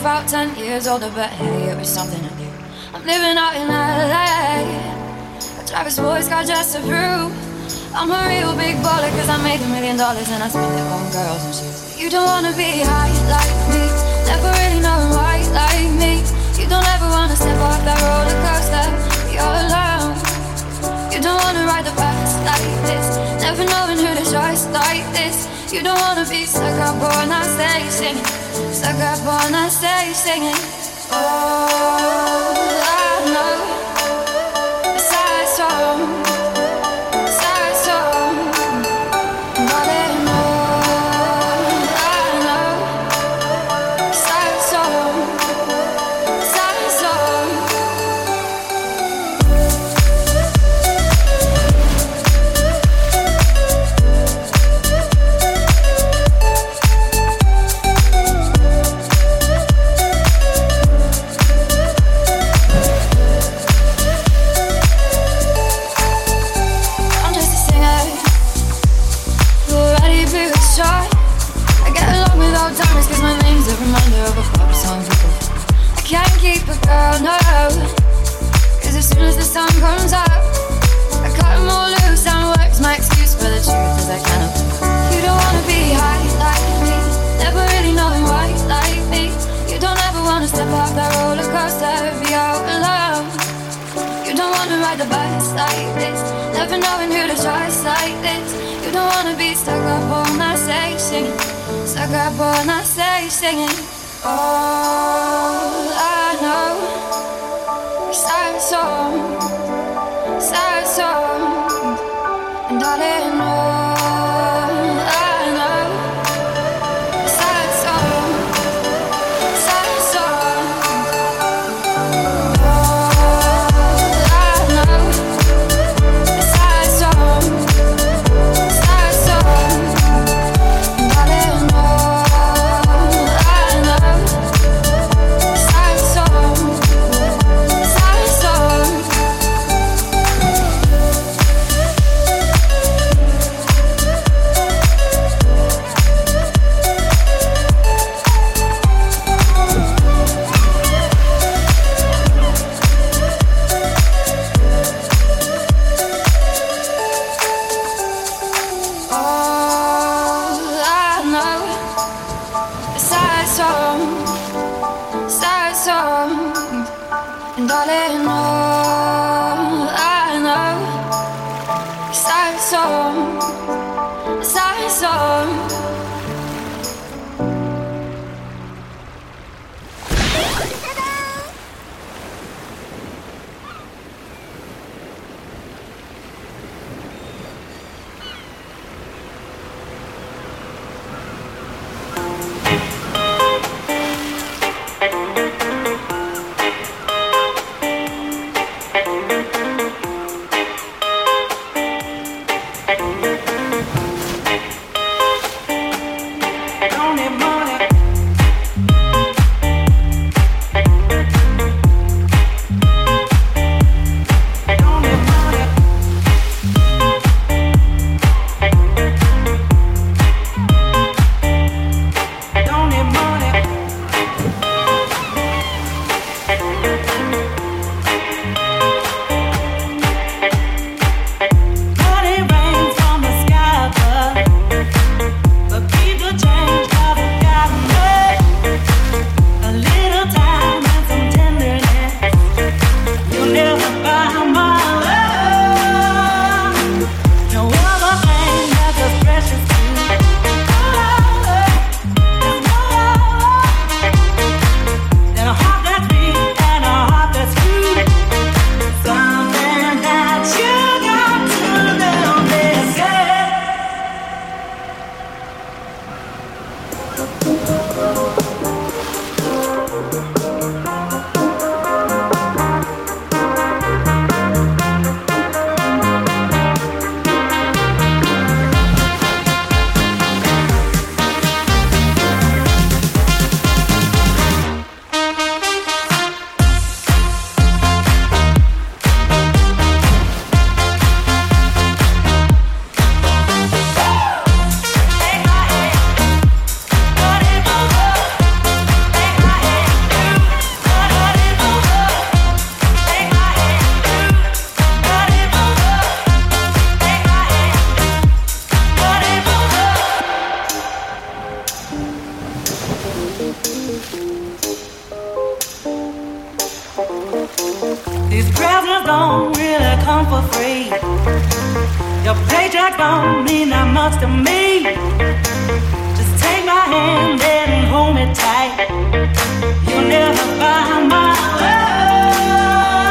About 10 years older But hey, it was something to do I'm living out in LA I drive a sports car just to prove I'm a real big baller Cause I made a million dollars And I spent it on girls and shoes. You don't wanna be high like me Never really knowing why like me. You don't ever wanna step off that roller coaster You're alone. You don't wanna ride the bus like this Never knowing who to trust like this. You don't wanna be stuck up on that stage singing. Stuck up on that stage singing. Oh, Cause as soon as the sun comes up, I cut all loose and work's my excuse. for the truth is, I kind of. You don't wanna be high like me, never really knowing like me. You don't ever wanna step off that. You don't wanna ride the bus like this, never knowing who to trust like this. You don't wanna be stuck up all night, singing, stuck up all night, singing. All I know sad song, sad song, and I don't know. These presents don't really come for free. Your paycheck don't mean that much to me. Just take my hand and hold me tight. You'll never find my love.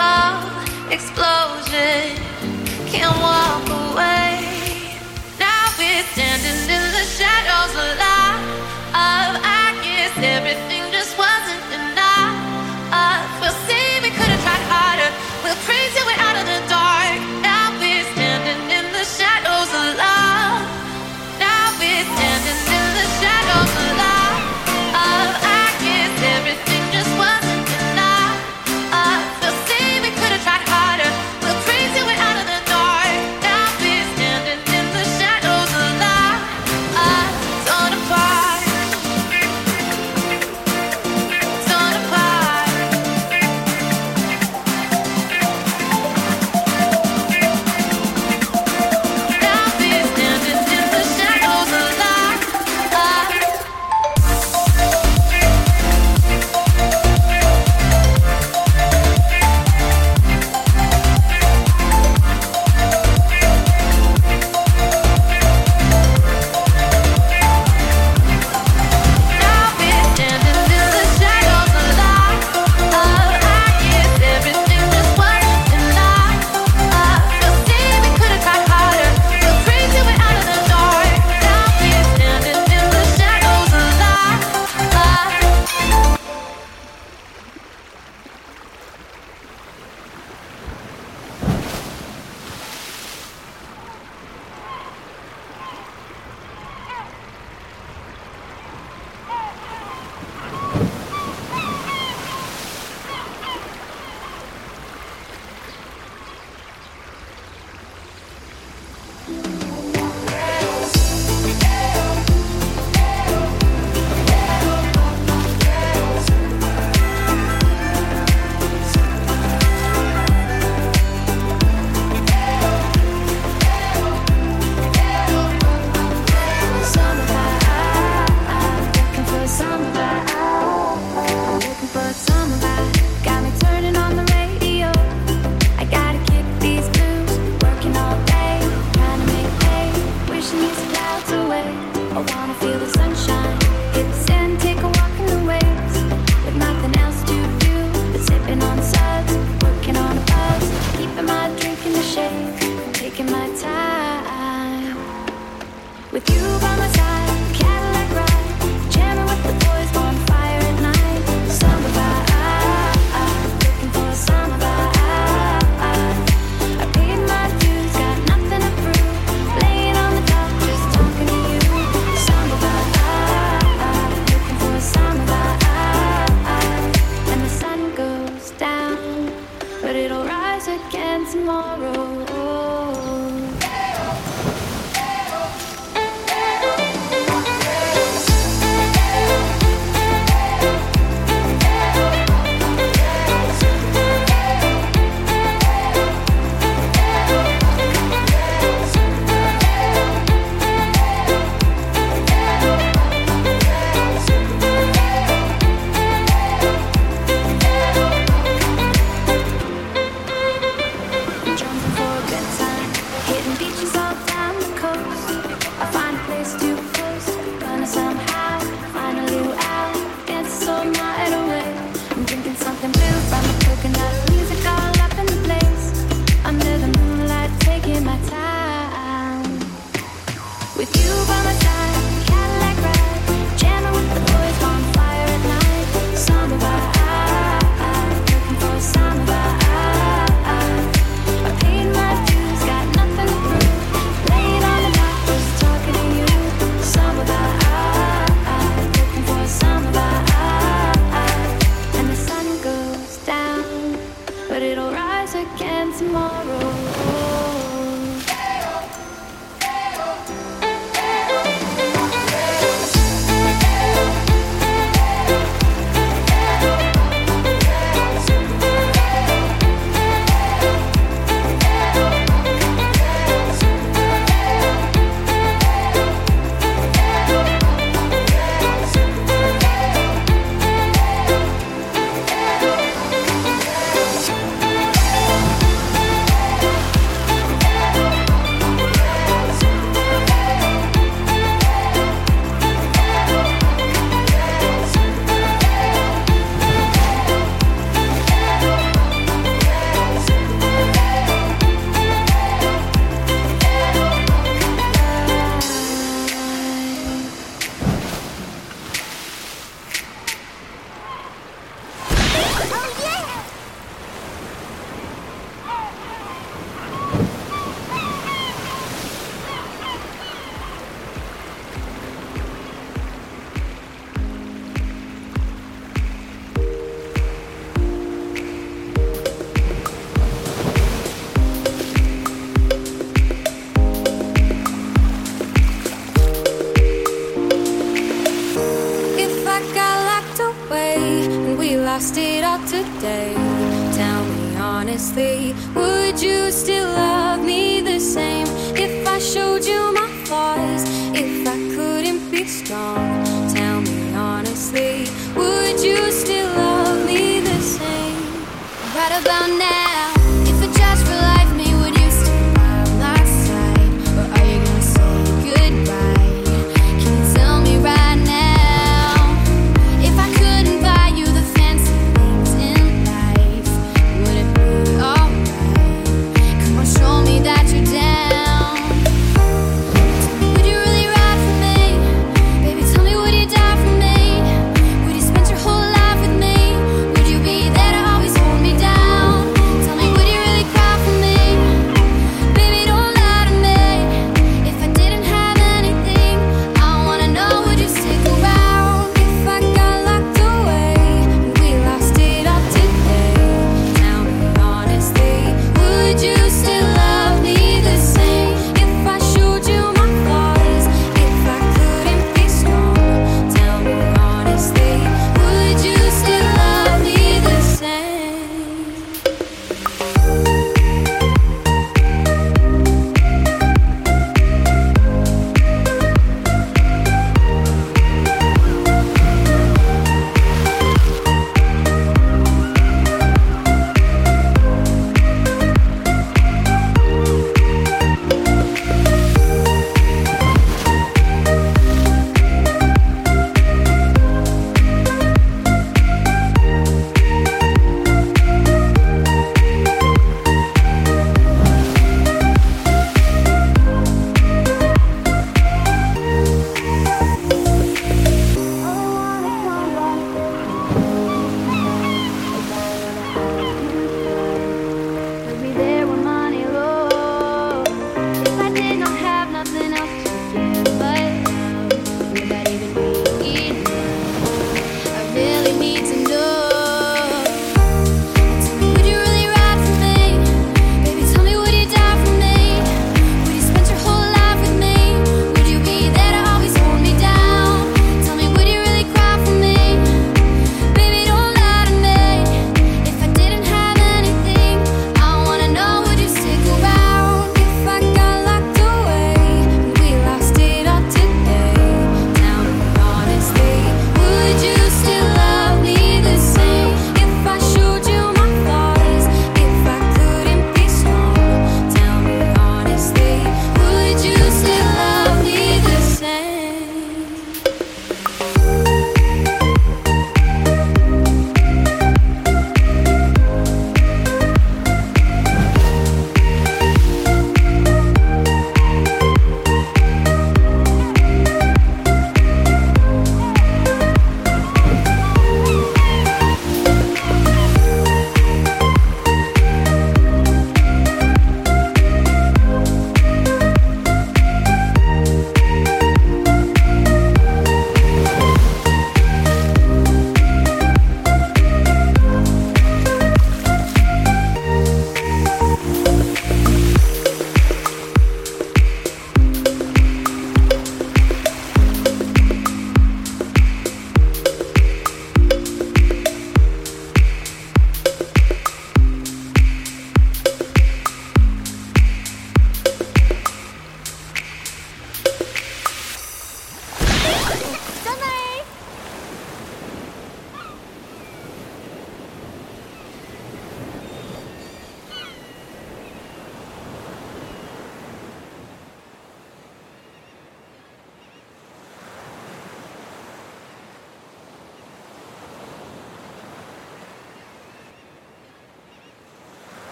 bomb explosion. Can't walk away.